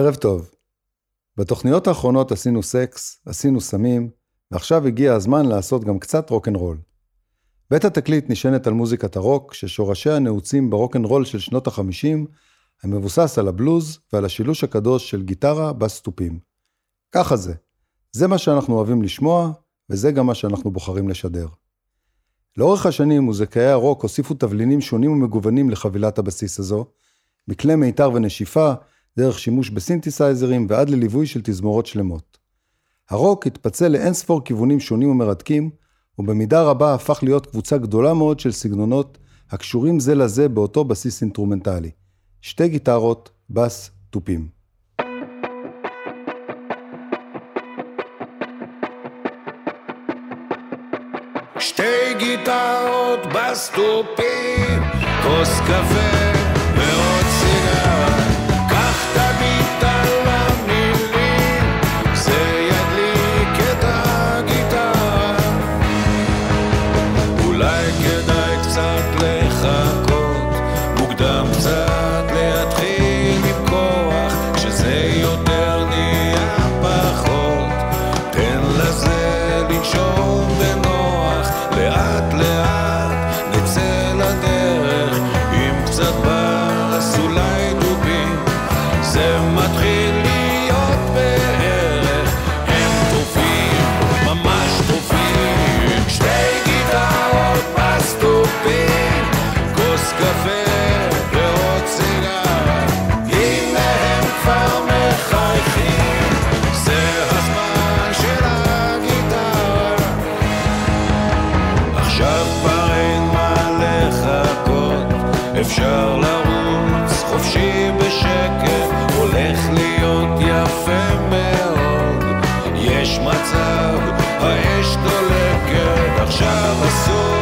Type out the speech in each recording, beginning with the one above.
ערב טוב. בתוכניות האחרונות עשינו סקס, עשינו סמים, ועכשיו הגיע הזמן לעשות גם קצת רוקנרול. בית התקליט נשענת על מוזיקת הרוק, ששורשיה נעוצים ברוקנרול של שנות ה-50, המבוסס על הבלוז ועל השילוש הקדוש של גיטרה בסטופים. ככה זה. זה מה שאנחנו אוהבים לשמוע, וזה גם מה שאנחנו בוחרים לשדר. לאורך השנים מוזיקאי הרוק הוסיפו תבלינים שונים ומגוונים לחבילת הבסיס הזו, מכלי מיתר ונשיפה, דרך שימוש בסינתסייזרים ועד לליווי של תזמורות שלמות. הרוק התפצל לאין ספור כיוונים שונים ומרתקים, ובמידה רבה הפך להיות קבוצה גדולה מאוד של סגנונות הקשורים זה לזה באותו בסיס אינסטרומנטלי. שתי גיטרות, בס, תופים. שתי גיטרות, בס, תופים, כוס קפה עכשיו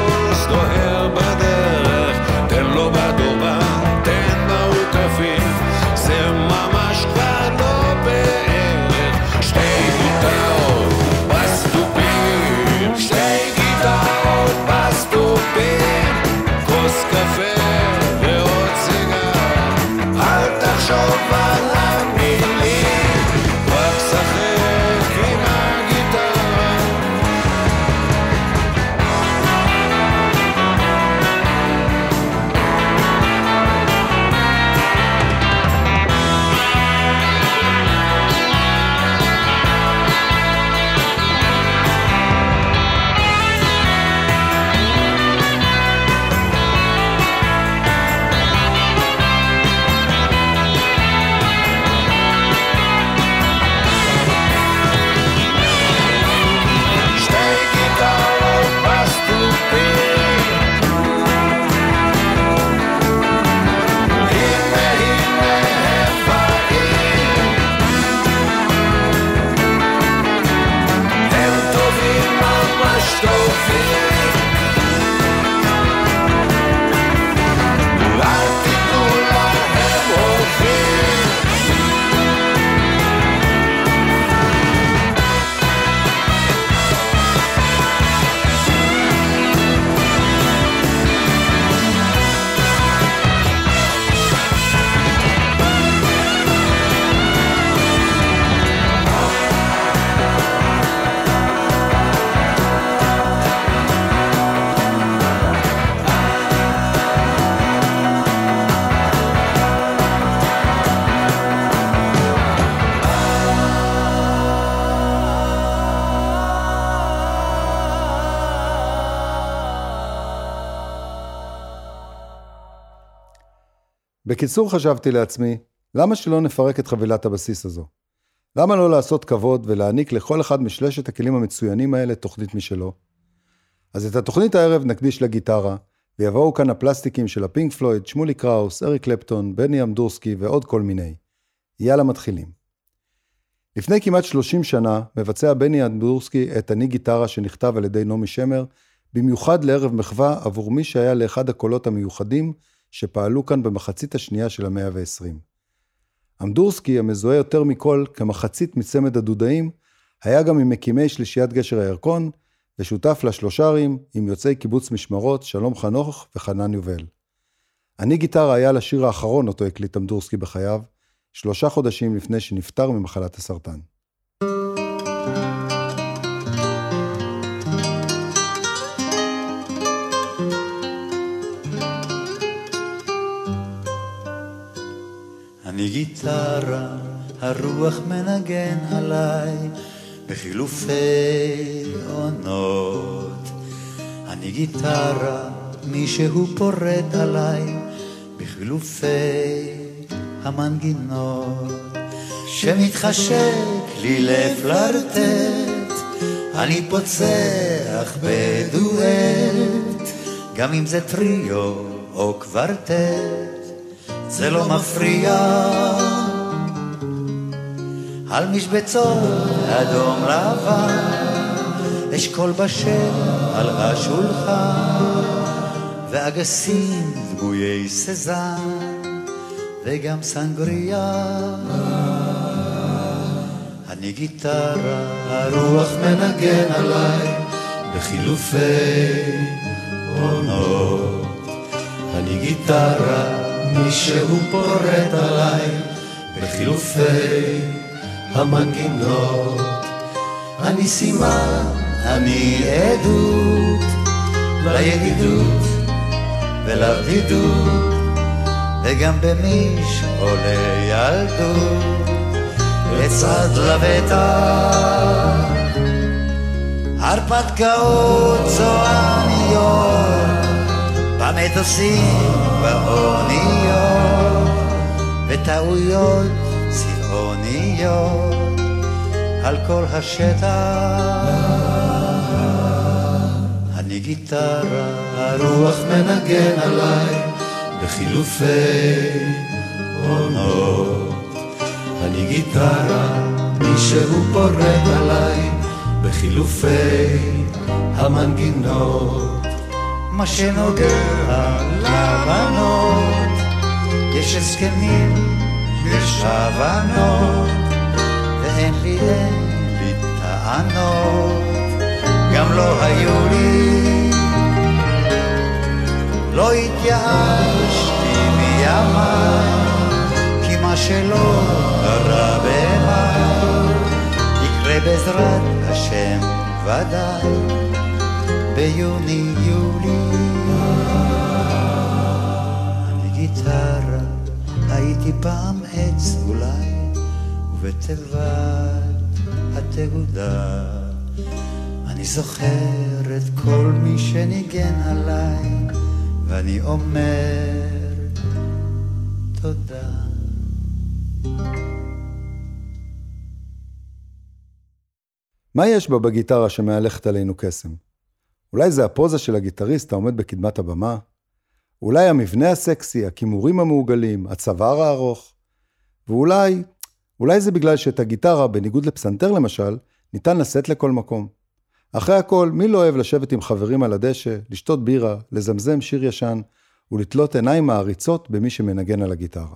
בקיצור חשבתי לעצמי, למה שלא נפרק את חבילת הבסיס הזו? למה לא לעשות כבוד ולהעניק לכל אחד משלושת הכלים המצוינים האלה תוכנית משלו? אז את התוכנית הערב נקדיש לגיטרה, ויבואו כאן הפלסטיקים של הפינק פלויד, שמולי קראוס, אריק קלפטון, בני אמדורסקי ועוד כל מיני. יאללה מתחילים. לפני כמעט 30 שנה מבצע בני אמדורסקי את אני גיטרה שנכתב על ידי נעמי שמר, במיוחד לערב מחווה עבור מי שהיה לאחד הקולות המיוחדים שפעלו כאן במחצית השנייה של המאה ה-20. אמדורסקי, המזוהה יותר מכל כמחצית מצמד הדודאים, היה גם ממקימי שלישיית גשר הירקון, ושותף לשלושרים עם יוצאי קיבוץ משמרות, שלום חנוך וחנן יובל. אני גיטרה היה לשיר האחרון אותו הקליט אמדורסקי בחייו, שלושה חודשים לפני שנפטר ממחלת הסרטן. אני גיטרה, הרוח מנגן עליי בחילופי עונות. אני גיטרה, מישהו פורט עליי בחילופי המנגינות. שמתחשק לי לפלרטט, אני פוצח בדואט, גם אם זה טריו או קוורטט. זה לא מפריע. על משבצות אדום לבן, אשכול בשל על השולחן, ואגסים דמויי סזן, וגם סנגריה. אני גיטרה, הרוח מנגן עליי, בחילופי עונות. אני גיטרה, מישהו פורט עליי בחילופי המנגינות. אני סימן, אני עדות לידידות ולבדידות, וגם במי שעולה ילדות לצד לבטח. הרפתקאות צועניות במטוסים, באוניות, וטעויות צבעוניות על כל השטח. אני גיטרה, הרוח מנגן עליי בחילופי עונות. אני גיטרה, מישהו פורט עליי בחילופי המנגינות. מה שנוגע לבנות, יש הסכמים, יש הבנות, ואין לי אין לי טענות, גם לא היו לי. לא התייאשתי מימיי, כי מה שלא קרה במאי, יקרה בעזרת השם ודאי. ביוני-יולי. גיטרה, הייתי פעם עץ אולי, ובתיבת התהודה אני זוכר את כל מי שניגן עליי, ואני אומר תודה. מה יש בה בגיטרה שמהלכת עלינו קסם? אולי זה הפוזה של הגיטריסט העומד בקדמת הבמה? אולי המבנה הסקסי, הכימורים המעוגלים, הצוואר הארוך? ואולי, אולי זה בגלל שאת הגיטרה, בניגוד לפסנתר למשל, ניתן לשאת לכל מקום. אחרי הכל, מי לא אוהב לשבת עם חברים על הדשא, לשתות בירה, לזמזם שיר ישן, ולתלות עיניים מעריצות במי שמנגן על הגיטרה.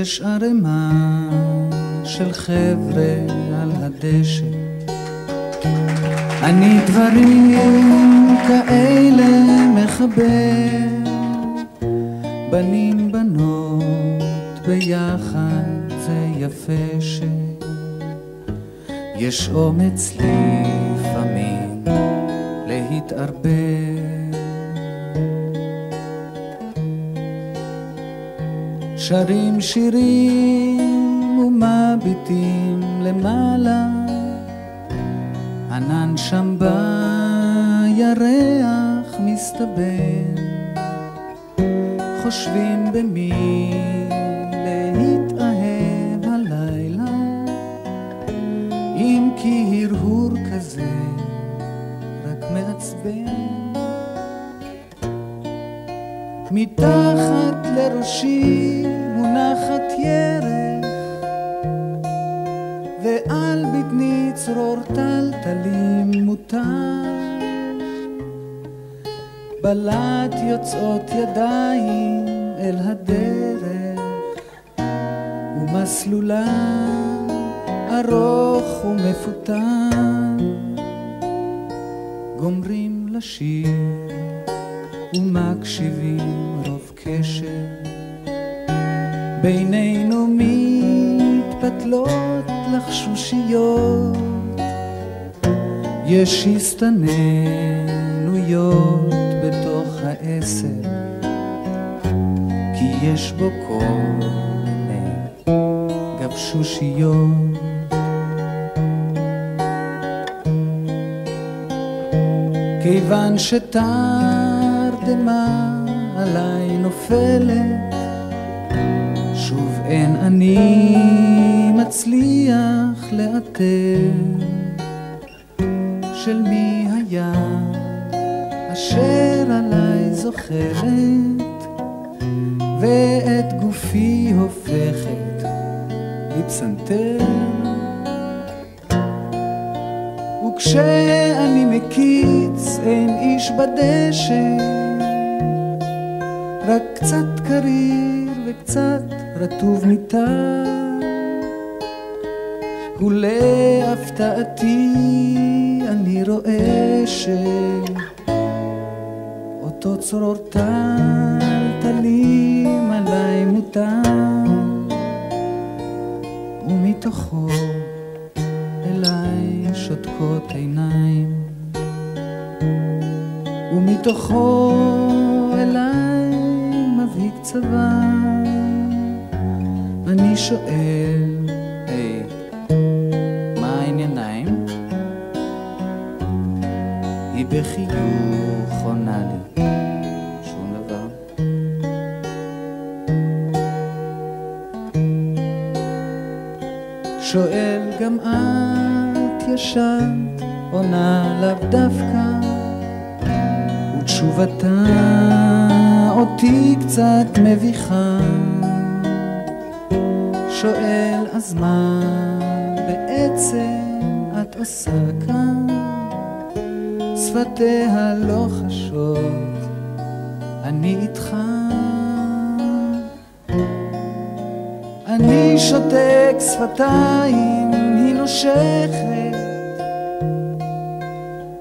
יש ערימה של חבר'ה על הדשא. אני דברים כאלה מחבר, בנים בנות ביחד זה יפה שיש אומץ לפעמים להתערבב. שרים שירים ומביטים למעלה, ענן שם בירח מסתבר, חושבים במי להתאהב הלילה, אם כי הרהור כזה רק מעצבן. מתחת לראשי בטני צרור טלטלים מותר. בלט יוצאות ידיים אל הדרך, ומסלולה ארוך ומפותן, גומרים לשיר ומקשיבים רוב קשב. בינינו מתפתלות לחשושיות, יש הסתננויות בתוך העשר, כי יש בו כל מיני גבשושיות. כיוון שתרדמה עליי נופלת, שוב אין אני מצליח לאתר של מי היה? אשר עליי זוכרת ואת גופי הופכת לפסנתר. וכשאני מקיץ אין איש בדשא. רק קצת קריר וקצת רטוב מיטה ולהפתעתי רואה שאותו צרור טלטלים עליי מוטל. ומתוכו אליי שותקות עיניים. ומתוכו אליי מבהיג צבא. אני שואל, בחיוך עונה לי, שום דבר. שואל גם את ישנת, עונה לאו דווקא, ותשובתה אותי קצת מביכה. שואל אז מה בעצם את עושה כאן? שפתיה לא חשות, אני איתך. אני שותק שפתיים, היא נושכת.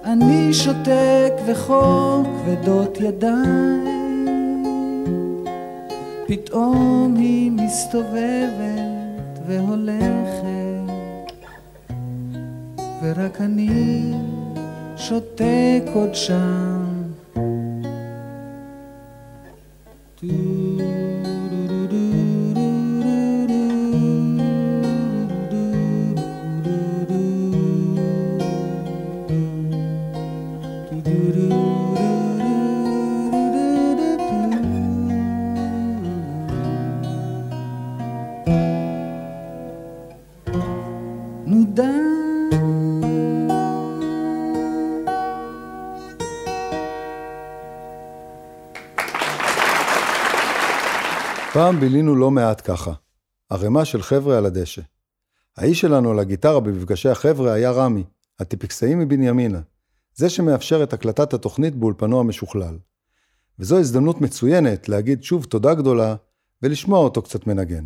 אני שותק וכה כבדות ידיים. פתאום היא מסתובבת שותק בילינו לא מעט ככה. ערימה של חבר'ה על הדשא. האיש שלנו על הגיטרה במפגשי החבר'ה היה רמי, הטיפקסאי מבנימינה. זה שמאפשר את הקלטת התוכנית באולפנו המשוכלל. וזו הזדמנות מצוינת להגיד שוב תודה גדולה ולשמוע אותו קצת מנגן.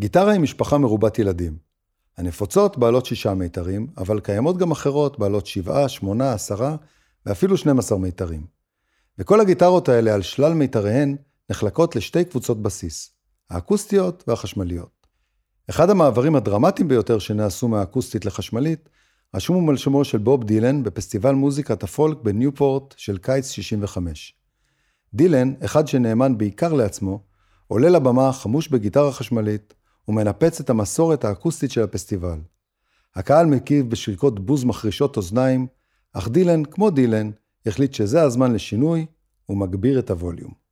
גיטרה היא משפחה מרובת ילדים. הנפוצות בעלות שישה מיתרים, אבל קיימות גם אחרות בעלות שבעה, שמונה, עשרה ואפילו 12 מיתרים. וכל הגיטרות האלה על שלל מיתריהן נחלקות לשתי קבוצות בסיס, האקוסטיות והחשמליות. אחד המעברים הדרמטיים ביותר שנעשו מהאקוסטית לחשמלית, רשום על שמו של בוב דילן בפסטיבל מוזיקת הפולק בניופורט של קיץ 65. דילן, אחד שנאמן בעיקר לעצמו, עולה לבמה חמוש בגיטרה חשמלית ומנפץ את המסורת האקוסטית של הפסטיבל. הקהל מקיב בשריקות בוז מחרישות אוזניים, אך דילן, כמו דילן, החליט שזה הזמן לשינוי ומגביר את הווליום.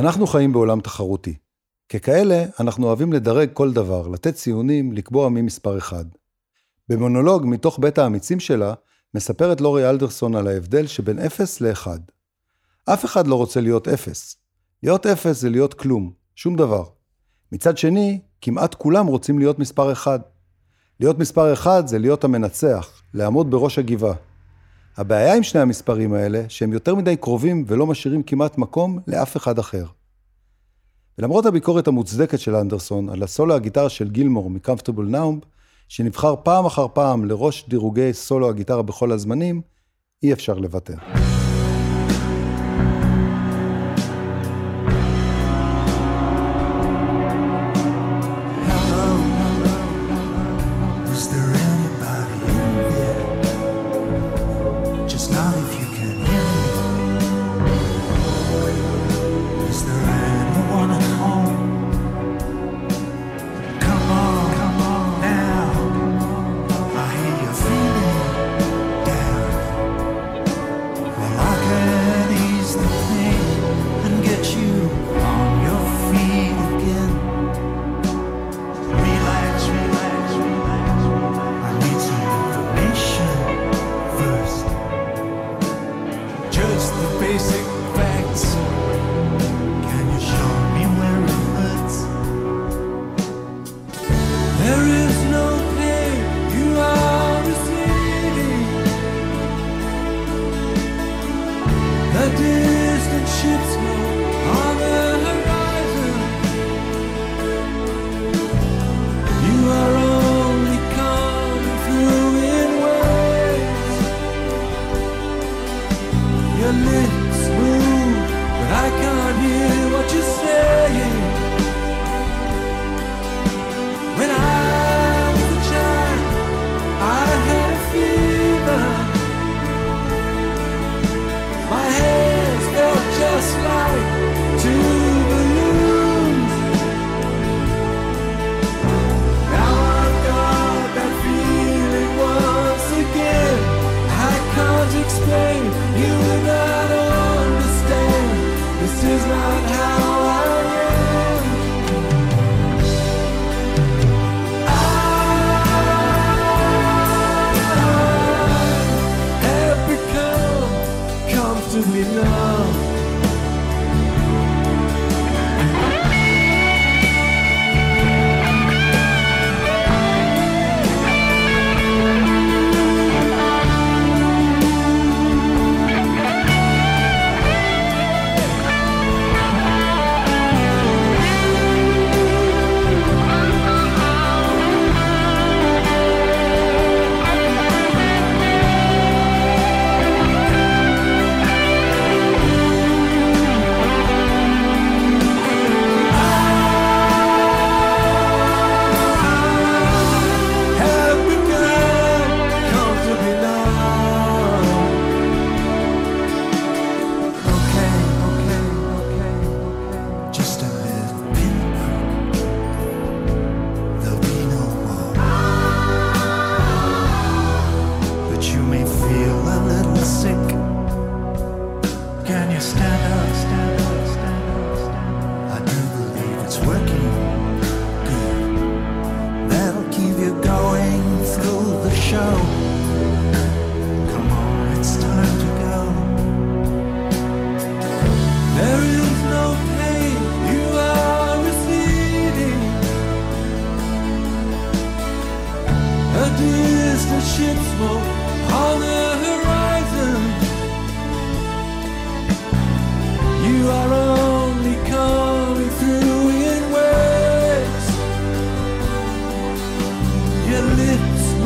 אנחנו חיים בעולם תחרותי. ככאלה, אנחנו אוהבים לדרג כל דבר, לתת ציונים, לקבוע מי מספר אחד. במונולוג מתוך בית האמיצים שלה, מספרת לורי אלדרסון על ההבדל שבין 0 ל-1. אף אחד לא רוצה להיות 0. להיות 0 זה להיות כלום, שום דבר. מצד שני, כמעט כולם רוצים להיות מספר 1. להיות מספר 1 זה להיות המנצח, לעמוד בראש הגבעה. הבעיה עם שני המספרים האלה, שהם יותר מדי קרובים ולא משאירים כמעט מקום לאף אחד אחר. ולמרות הביקורת המוצדקת של אנדרסון על הסולו הגיטרה של גילמור מ-Comfortable שנבחר פעם אחר פעם לראש דירוגי סולו הגיטרה בכל הזמנים, אי אפשר לוותר.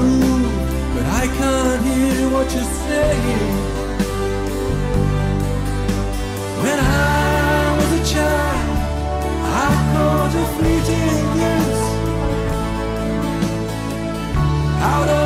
Lips but I can't hear what you're saying. When I was a child, I caught a fleeting glimpse out of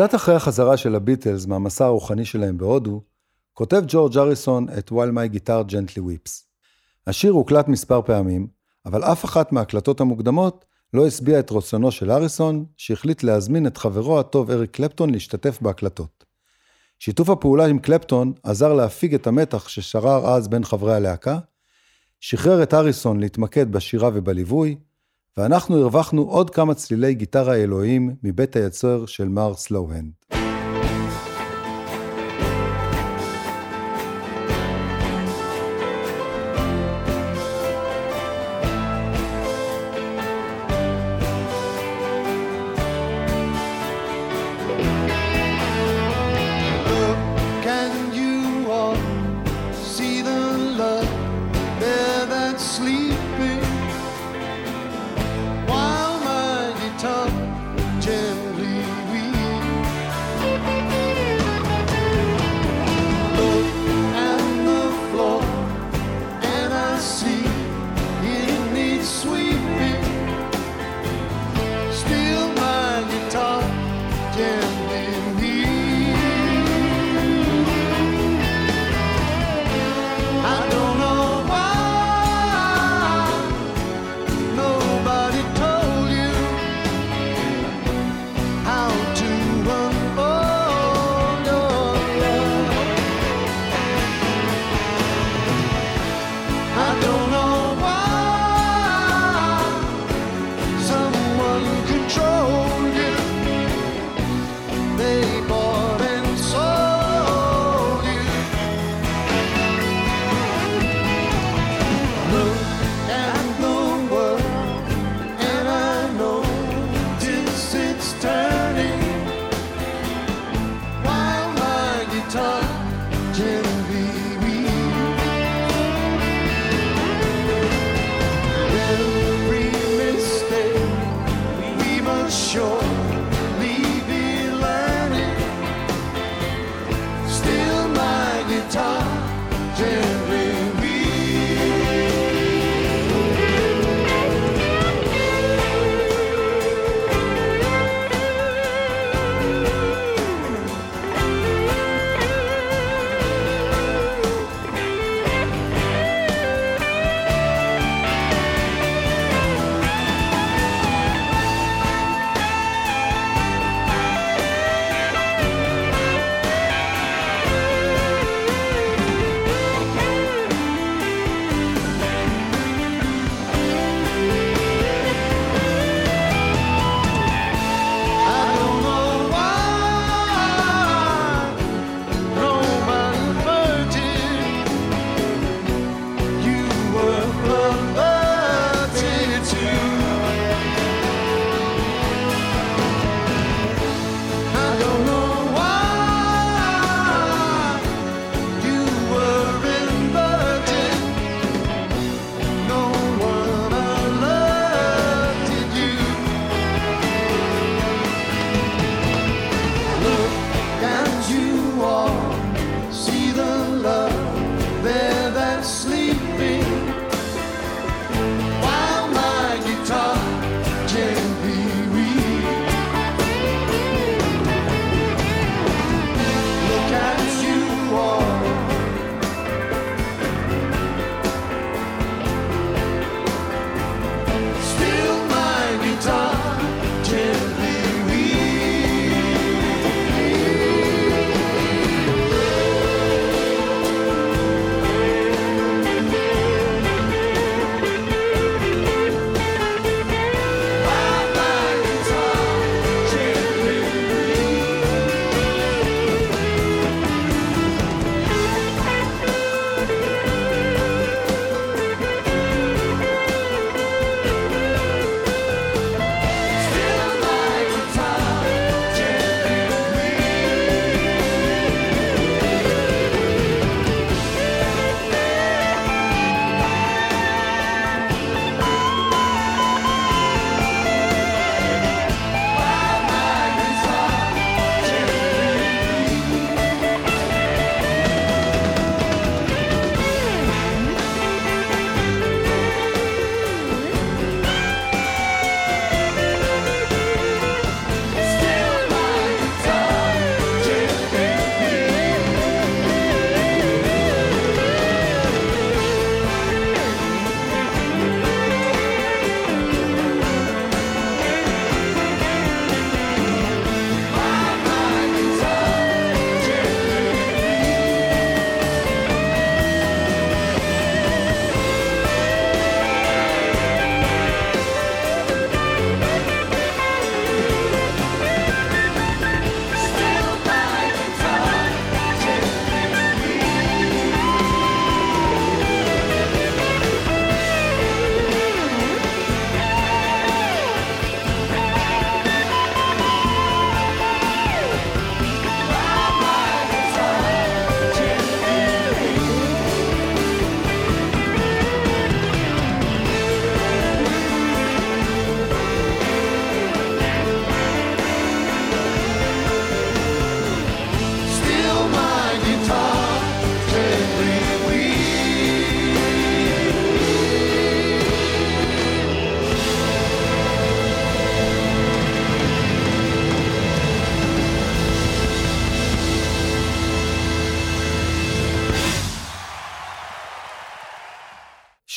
קצת אחרי החזרה של הביטלס מהמסע הרוחני שלהם בהודו, כותב ג'ורג' אריסון את While My Guitar Gently Weeps. השיר הוקלט מספר פעמים, אבל אף אחת מההקלטות המוקדמות לא השביע את רצונו של אריסון, שהחליט להזמין את חברו הטוב אריק קלפטון להשתתף בהקלטות. שיתוף הפעולה עם קלפטון עזר להפיג את המתח ששרר אז בין חברי הלהקה, שחרר את אריסון להתמקד בשירה ובליווי, ואנחנו הרווחנו עוד כמה צלילי גיטרה אלוהים מבית היוצר של מר סלוהנד.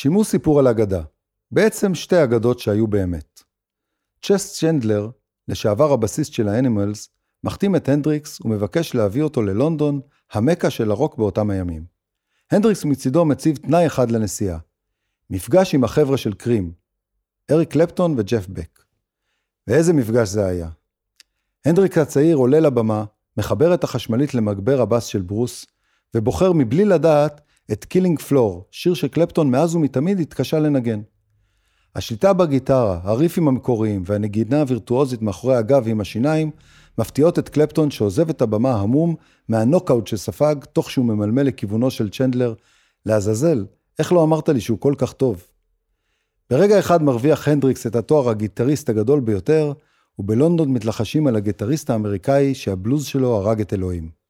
שימו סיפור על אגדה. בעצם שתי אגדות שהיו באמת. צ'סט צ'נדלר, לשעבר הבסיסט של האנימלס, מחתים את הנדריקס ומבקש להביא אותו ללונדון, המקה של הרוק באותם הימים. הנדריקס מצידו מציב תנאי אחד לנסיעה. מפגש עם החבר'ה של קרים, אריק קלפטון וג'ף בק. ואיזה מפגש זה היה? הנדריק הצעיר עולה לבמה, מחבר את החשמלית למגבר הבאס של ברוס, ובוחר מבלי לדעת את Killing Floor, שיר שקלפטון מאז ומתמיד התקשה לנגן. השליטה בגיטרה, הריפים המקוריים והנגינה הווירטואוזית מאחורי הגב עם השיניים, מפתיעות את קלפטון שעוזב את הבמה המום מהנוקאוט שספג, תוך שהוא ממלמל לכיוונו של צ'נדלר, לעזאזל, איך לא אמרת לי שהוא כל כך טוב? ברגע אחד מרוויח הנדריקס את התואר הגיטריסט הגדול ביותר, ובלונדון מתלחשים על הגיטריסט האמריקאי שהבלוז שלו הרג את אלוהים.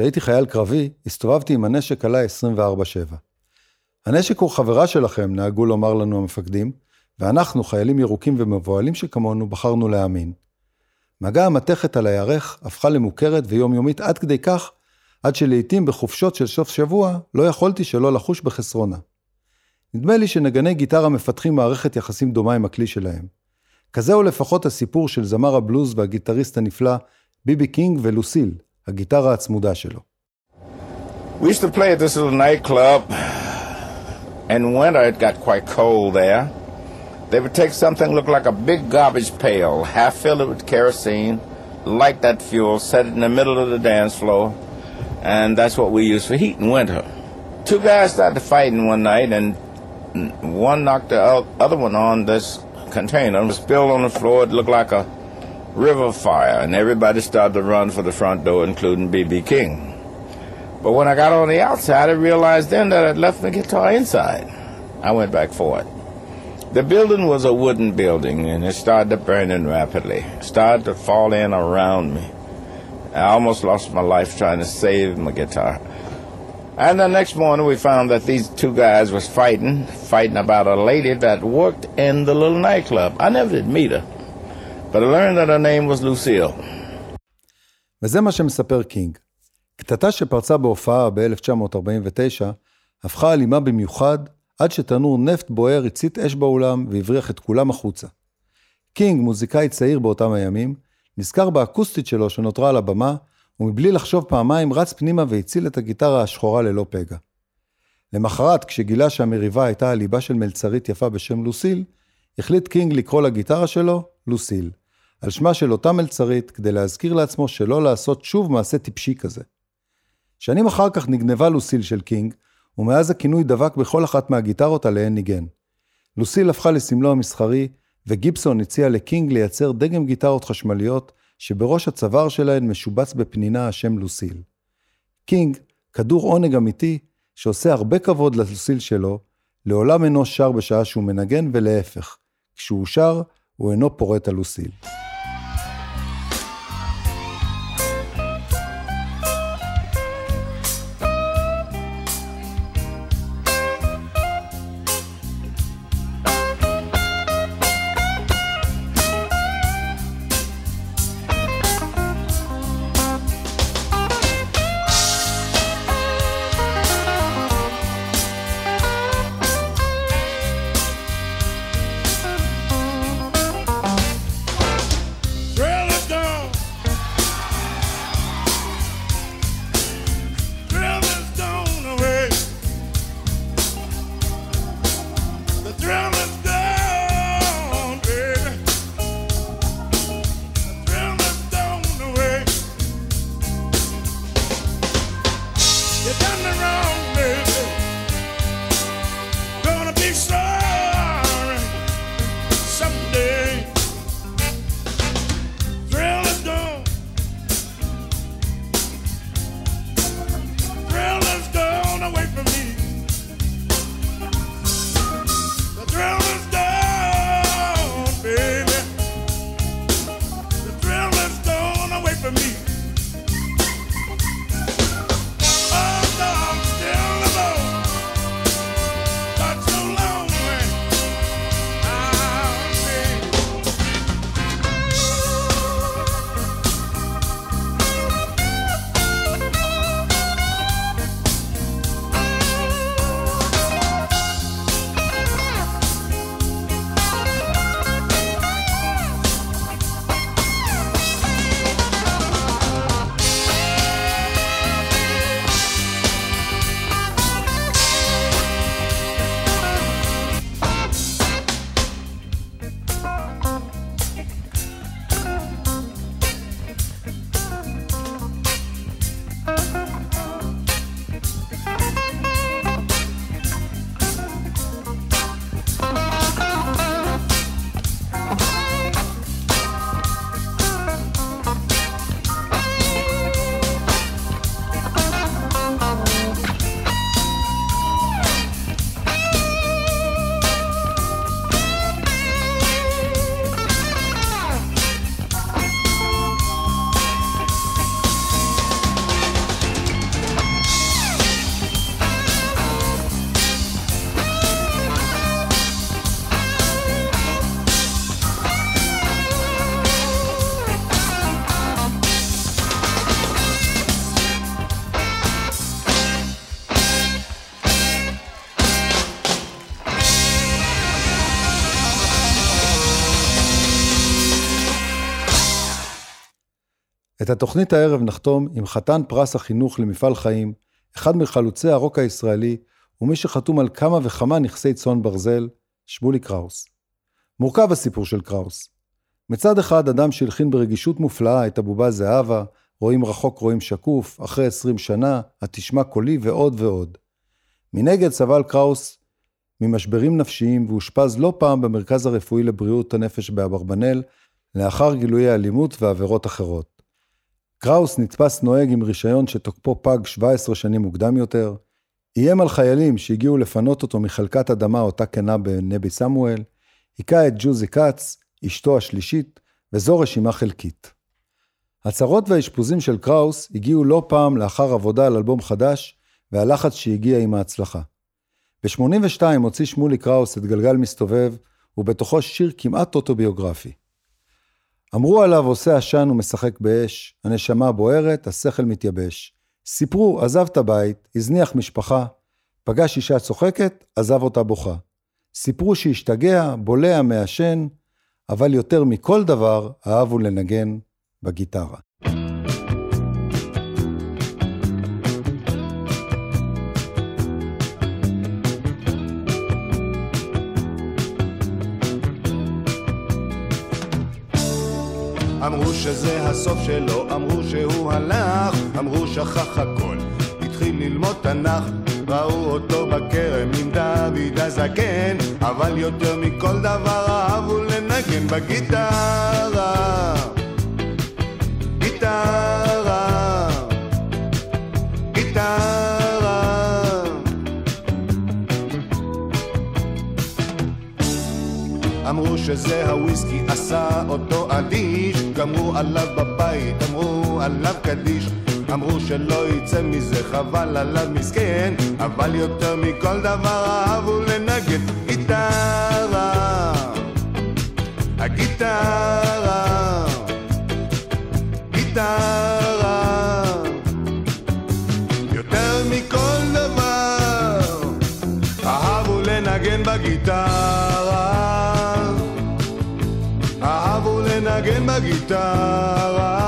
כשהייתי חייל קרבי, הסתובבתי עם הנשק עליי 24/7. הנשק הוא חברה שלכם, נהגו לומר לנו המפקדים, ואנחנו, חיילים ירוקים ומבוהלים שכמונו, בחרנו להאמין. מגע המתכת על הירך הפכה למוכרת ויומיומית עד כדי כך, עד שלעיתים בחופשות של סוף שבוע, לא יכולתי שלא לחוש בחסרונה. נדמה לי שנגני גיטרה מפתחים מערכת יחסים דומה עם הכלי שלהם. כזהו לפחות הסיפור של זמר הבלוז והגיטריסט הנפלא, ביבי קינג ולוסיל, הגיטרה הצמודה שלו. We used to play at this little nightclub. In winter, it got quite cold there. They would take something look like a big garbage pail, half fill it with kerosene, light that fuel, set it in the middle of the dance floor, and that's what we use for heat in winter. Two guys started fighting one night, and one knocked the o- other one on this container. It was spilled on the floor. It looked like a river fire, and everybody started to run for the front door, including B.B. King. But when I got on the outside, I realized then that I'd left my guitar inside. I went back for it. The building was a wooden building, and it started to burning rapidly. It started to fall in around me. I almost lost my life trying to save my guitar. And the next morning, we found that these two guys was fighting, fighting about a lady that worked in the little nightclub. I never did meet her, but I learned that her name was Lucille. וזה מה שמספר קינג. קטטה שפרצה בהופעה ב-1949 הפכה אלימה במיוחד עד שתנור נפט בוער הצית אש באולם והבריח את כולם החוצה. קינג, מוזיקאי צעיר באותם הימים, נזכר באקוסטית שלו שנותרה על הבמה, ומבלי לחשוב פעמיים רץ פנימה והציל את הגיטרה השחורה ללא פגע. למחרת, כשגילה שהמריבה הייתה על ליבה של מלצרית יפה בשם לוסיל, החליט קינג לקרוא לגיטרה שלו לוסיל, על שמה של אותה מלצרית, כדי להזכיר לעצמו שלא לעשות שוב מעשה טיפשי כזה. שנים אחר כך נגנבה לוסיל של קינג, ומאז הכינוי דבק בכל אחת מהגיטרות עליהן ניגן. לוסיל הפכה לסמלו המסחרי, וגיבסון הציע לקינג לייצר דגם גיטרות חשמליות, שבראש הצוואר שלהן משובץ בפנינה השם לוסיל. קינג, כדור עונג אמיתי, שעושה הרבה כבוד ללוסיל שלו, לעולם אינו שר בשעה שהוא מנגן, ולהפך, כשהוא שר, הוא אינו פורט על לוסיל. את התוכנית הערב נחתום עם חתן פרס החינוך למפעל חיים, אחד מחלוצי הרוק הישראלי, ומי שחתום על כמה וכמה נכסי צאן ברזל, שמולי קראוס. מורכב הסיפור של קראוס. מצד אחד, אדם שהלחין ברגישות מופלאה את הבובה זהבה, רואים רחוק רואים שקוף, אחרי עשרים שנה, התשמע קולי ועוד ועוד. מנגד סבל קראוס ממשברים נפשיים ואושפז לא פעם במרכז הרפואי לבריאות הנפש באברבנל, לאחר גילויי אלימות ועבירות אחרות. קראוס נתפס נוהג עם רישיון שתוקפו פג 17 שנים מוקדם יותר, איים על חיילים שהגיעו לפנות אותו מחלקת אדמה אותה קנה בנבי סמואל, היכה את ג'וזי כץ, אשתו השלישית, וזו רשימה חלקית. הצרות והאשפוזים של קראוס הגיעו לא פעם לאחר עבודה על אלבום חדש, והלחץ שהגיע עם ההצלחה. ב-82 הוציא שמולי קראוס את גלגל מסתובב, ובתוכו שיר כמעט אוטוביוגרפי. אמרו עליו עושה עשן ומשחק באש, הנשמה בוערת, השכל מתייבש. סיפרו, עזב את הבית, הזניח משפחה, פגש אישה צוחקת, עזב אותה בוכה. סיפרו שהשתגע, בולע, מעשן, אבל יותר מכל דבר, אהבו לנגן בגיטרה. אמרו שזה הסוף שלו, אמרו שהוא הלך, אמרו שכח הכל, התחיל ללמוד תנ"ך, ראו אותו בכרם עם דוד הזקן, אבל יותר מכל דבר אהבו לנגן בגיטרה. גיטרה, גיטרה. אמרו שזה הוויסקי עשה אותו אדיש, גמרו עליו בבית, אמרו עליו קדיש. אמרו שלא יצא מזה, חבל עליו מסכן, אבל יותר מכל דבר אהבו לנגן גיטרה. הגיטרה, גיטרה, יותר מכל דבר אהבו לנגן בגיטרה, לנגן בגיטרה.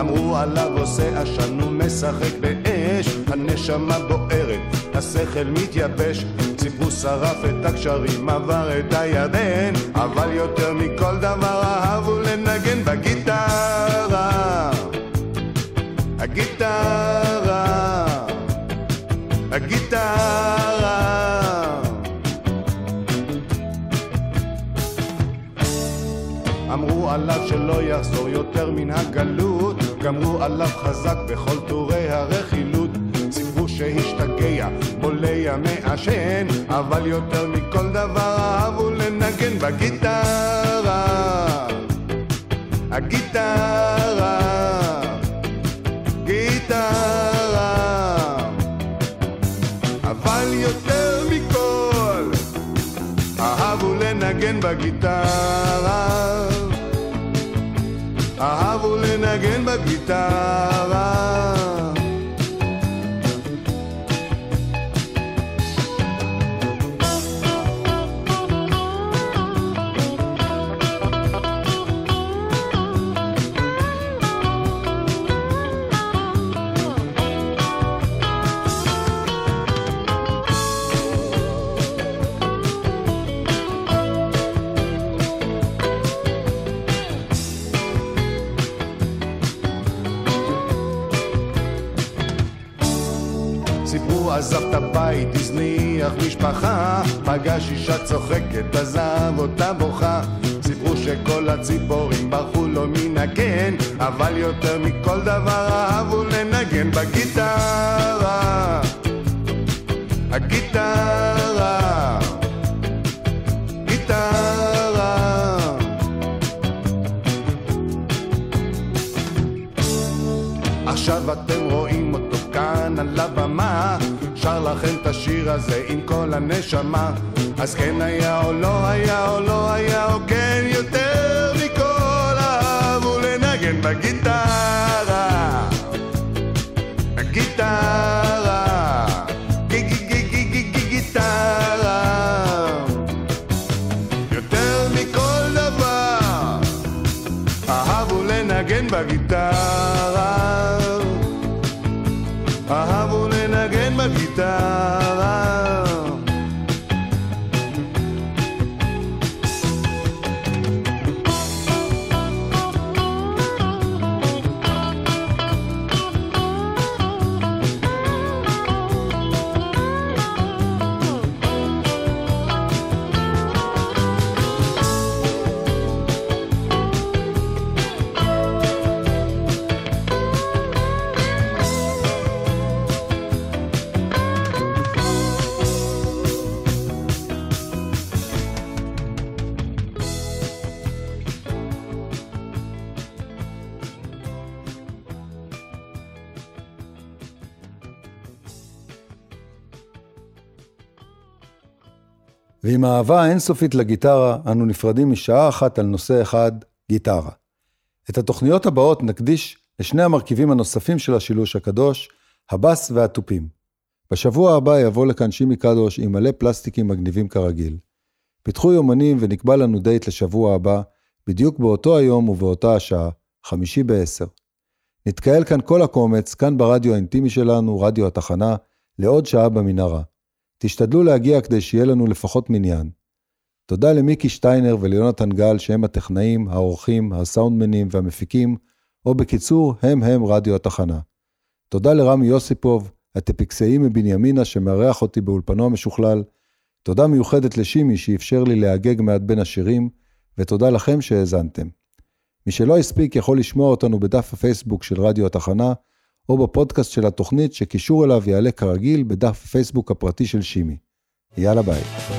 אמרו עליו עושה עשן ומשחק באש, הנשמה בוערת, השכל מתייבש, ציפו שרף את הקשרים, עבר את הירדן, אבל יותר מכל דבר אהבו לנגן בגיטרה. הגיטרה, הגיטרה. עליו שלא יחזור יותר מן הגלות, גמרו עליו חזק בכל טורי הרכילות. סיפרו שהשתגע, בולע מעשן, אבל יותר מכל דבר אהבו לנגן בגיטרה. הגיטרה, בגיטרה. לנגן סיפרו עזב את הבית, הזניח משפחה, פגש אישה צוחקת, עזב אותה בוכה. סיפרו שכל הציפורים ברחו לו מן הקן, אבל יותר מכל דבר אהבו לנגן בגיטרה. הגיטרה, גיטרה. עכשיו אתם רואים שר לכם את השיר הזה עם כל הנשמה. אז כן היה או לא היה או לא היה או כן יותר מכל אהבו לנגן בגיטרה. גיטרה ועם האהבה האינסופית לגיטרה, אנו נפרדים משעה אחת על נושא אחד, גיטרה. את התוכניות הבאות נקדיש לשני המרכיבים הנוספים של השילוש הקדוש, הבס והתופים. בשבוע הבא יבוא לכאן שימי קדוש עם מלא פלסטיקים מגניבים כרגיל. פיתחו יומנים ונקבע לנו דייט לשבוע הבא, בדיוק באותו היום ובאותה השעה, חמישי בעשר. נתקהל כאן כל הקומץ, כאן ברדיו האינטימי שלנו, רדיו התחנה, לעוד שעה במנהרה. תשתדלו להגיע כדי שיהיה לנו לפחות מניין. תודה למיקי שטיינר וליונתן גל שהם הטכנאים, העורכים, הסאונדמנים והמפיקים, או בקיצור, הם הם רדיו התחנה. תודה לרמי יוסיפוב, הטפיקסאי מבנימינה שמארח אותי באולפנו המשוכלל. תודה מיוחדת לשימי שאפשר לי להגג מעט בין השירים, ותודה לכם שהאזנתם. מי שלא הספיק יכול לשמוע אותנו בדף הפייסבוק של רדיו התחנה, או בפודקאסט של התוכנית שקישור אליו יעלה כרגיל בדף הפייסבוק הפרטי של שימי. יאללה ביי.